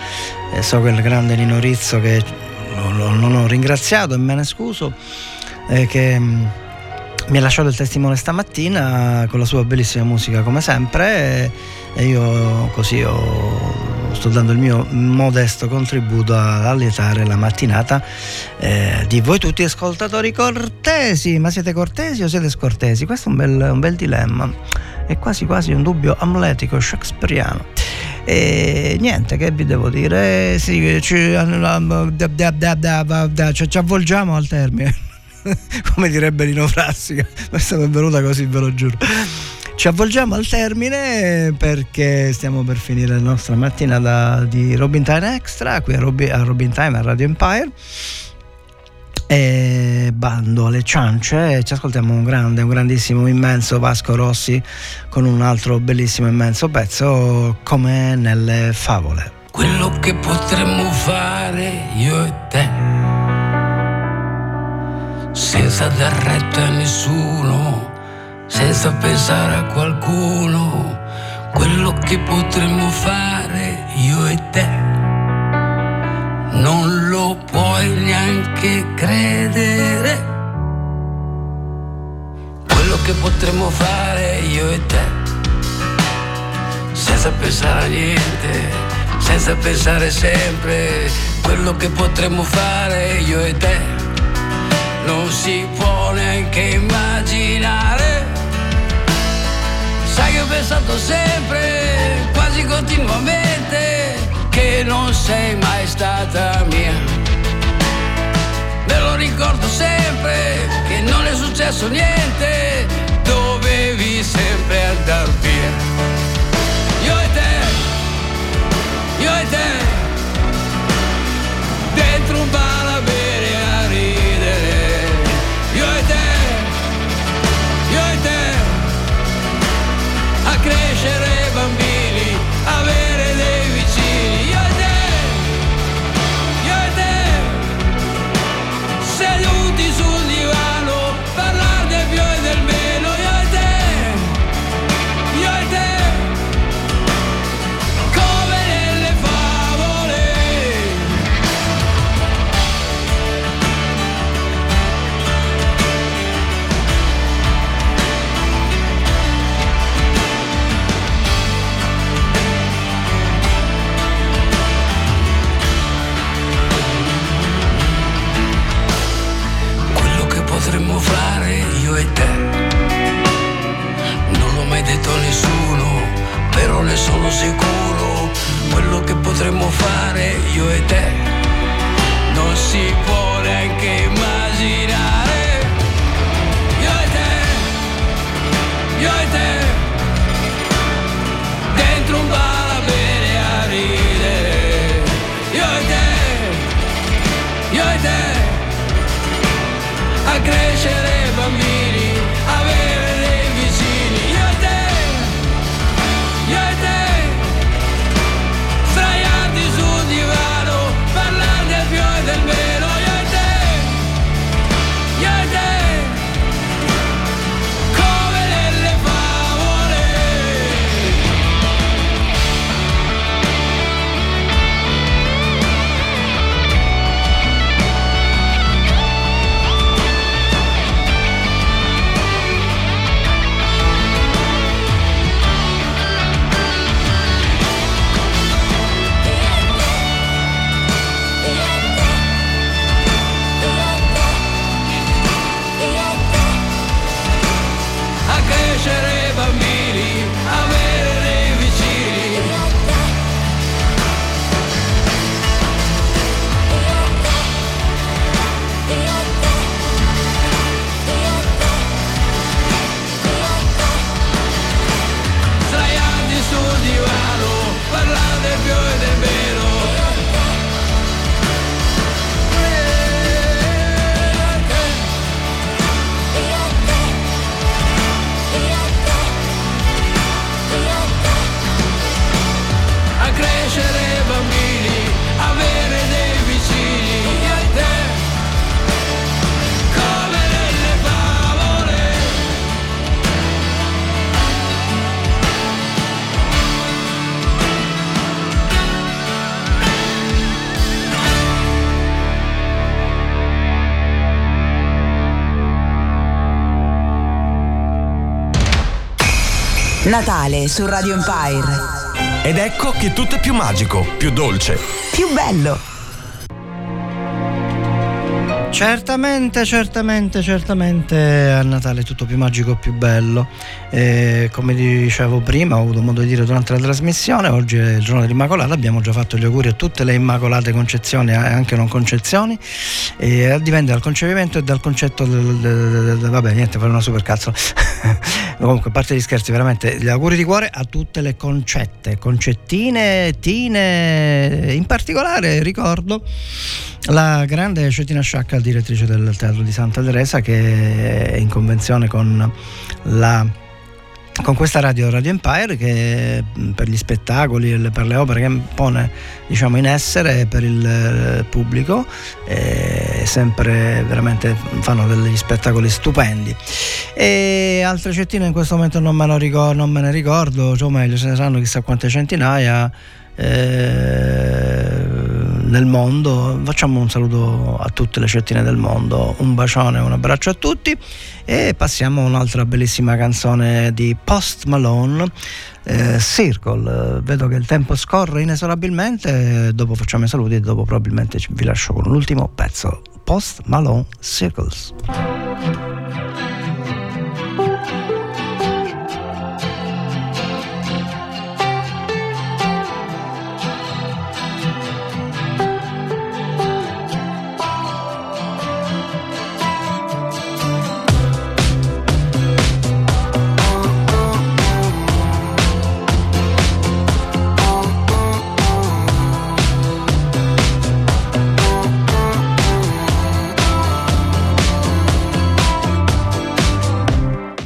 E so quel grande Nino Rizzo che non ho ringraziato e me ne scuso, eh, che mm, mi ha lasciato il testimone stamattina con la sua bellissima musica come sempre e io così ho, sto dando il mio modesto contributo a allietare la mattinata eh, di voi tutti ascoltatori cortesi ma siete cortesi o siete scortesi? questo è un bel, un bel dilemma è quasi quasi un dubbio amletico shakespeariano e niente, che vi devo dire? Sì, ci, ci avvolgiamo al termine. come direbbe Lino Frassica, questa è venuta così, ve lo giuro. Ci avvolgiamo al termine perché stiamo per finire la nostra mattina di Robin Time Extra qui a Robin, a Robin Time a Radio Empire. E bando alle ciance, ci ascoltiamo un grande, un grandissimo, immenso Vasco Rossi con un altro bellissimo, immenso pezzo come nelle favole. Quello che potremmo fare io e te senza dar retta a nessuno, senza pensare a qualcuno, quello che potremmo fare io e te. Non lo puoi neanche credere. Quello che potremmo fare io e te, senza pensare a niente, senza pensare sempre, quello che potremmo fare io e te non si può neanche immaginare. Sai che ho pensato sempre, quasi continuamente, che non sei mai stata mia. Me lo ricordo sempre, che non è successo niente, dovevi sempre andar via. Io e te, io e te, dentro un bar sicuro. Quello che potremmo fare io e te non si può neanche immaginare. Io e te, io e te, dentro un bar a bere a ridere. Io e te, io e te a crescere bambini, Natale su Radio Empire. Ed ecco che tutto è più magico, più dolce. Più bello. Certamente, certamente, certamente a Natale è tutto più magico, più bello. E come dicevo prima, ho avuto modo di dire durante la trasmissione, oggi è il giorno dell'Immacolata, abbiamo già fatto gli auguri a tutte le Immacolate concezioni e anche non concezioni, e dipende dal concepimento e dal concetto del, del, del- vabbè niente, fare una super cazzo. Comunque, a parte gli scherzi, veramente gli auguri di cuore a tutte le concette, concettine, tine, in particolare ricordo la grande Cettina Sciacca, direttrice del Teatro di Santa Teresa, che è in convenzione con la con questa radio Radio Empire che mh, per gli spettacoli e per le opere che pone diciamo in essere per il eh, pubblico eh, sempre veramente fanno degli spettacoli stupendi. E altre cettine in questo momento non me, lo ricor- non me ne ricordo o meglio se ne sanno chissà quante centinaia eh, nel mondo. Facciamo un saluto a tutte le cettine del mondo, un bacione un abbraccio a tutti e passiamo a un'altra bellissima canzone di Post Malone. eh, Circle, vedo che il tempo scorre inesorabilmente, dopo facciamo i saluti e dopo probabilmente vi lascio con l'ultimo pezzo, Post Malone Circles.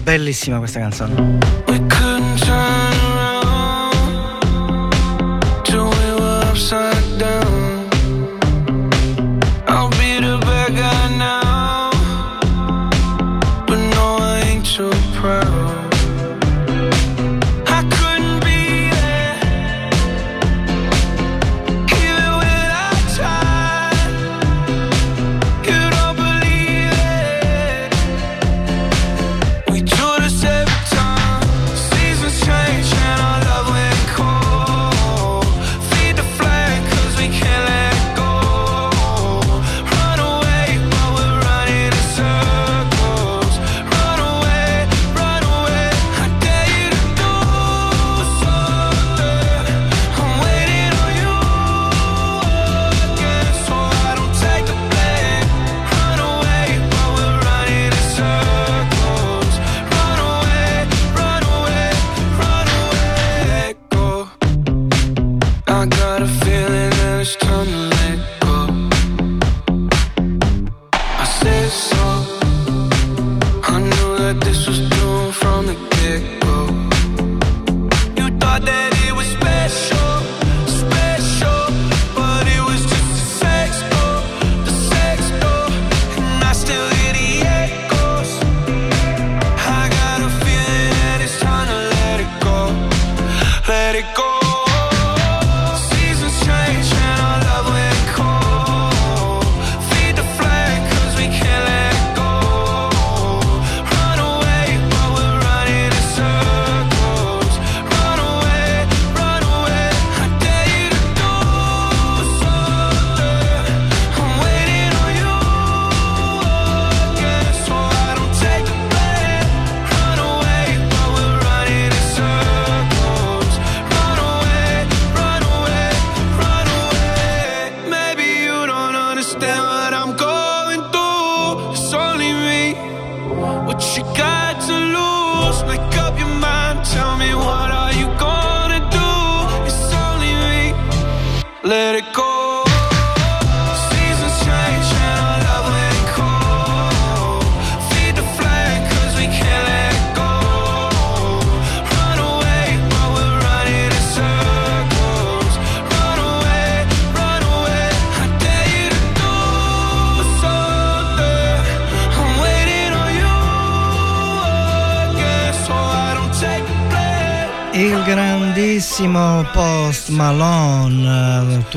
Bellissima questa canzone. I got a feeling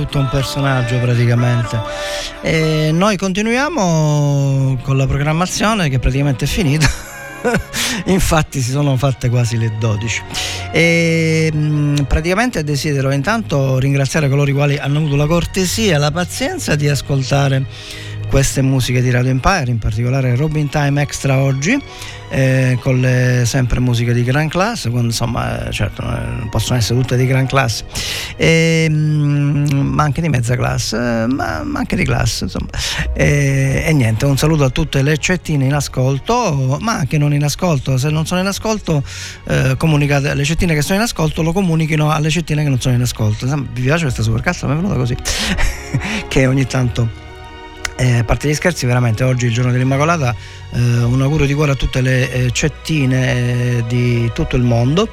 tutto un personaggio praticamente. E noi continuiamo con la programmazione che praticamente è finita. Infatti si sono fatte quasi le 12. E, mh, praticamente desidero intanto ringraziare coloro i quali hanno avuto la cortesia e la pazienza di ascoltare queste musiche di Radio Empire, in particolare Robin Time Extra oggi, eh, con le sempre musiche di gran classe, insomma, eh, certo, non possono essere tutte di gran classe, e, mh, ma anche di mezza classe, eh, ma, ma anche di classe, insomma. E, e, niente, un saluto a tutte le cettine in ascolto, ma anche non in ascolto, se non sono in ascolto, eh, comunicate, le cettine che sono in ascolto lo comunichino alle cettine che non sono in ascolto. Vi piace questa supercazzo? Mi è venuta così, che ogni tanto eh, a parte gli scherzi, veramente oggi il giorno dell'Immacolata, eh, un augurio di cuore a tutte le eh, cettine eh, di tutto il mondo.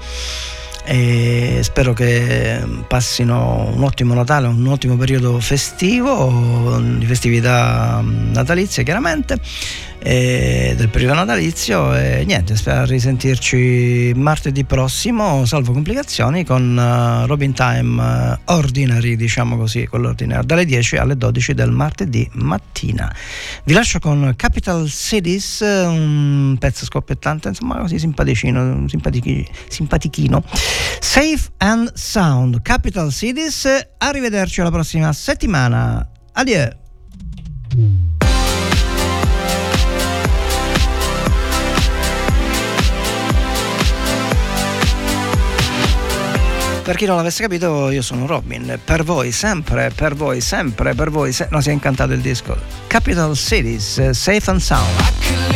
E spero che passino un ottimo Natale, un ottimo periodo festivo, di festività mm, natalizie chiaramente del periodo natalizio e niente, spero risentirci martedì prossimo, salvo complicazioni, con uh, Robin Time uh, Ordinary, diciamo così, con l'ordinario, dalle 10 alle 12 del martedì mattina. Vi lascio con Capital Cities, un pezzo scoppiettante, insomma così simpaticino, simpatichi, simpatichino. Safe and Sound, Capital Cities, arrivederci alla prossima settimana. Adieu! Per chi non l'avesse capito, io sono Robin. Per voi sempre, per voi sempre, per voi. Se- no, si è incantato il disco. Capital Cities, Safe and Sound.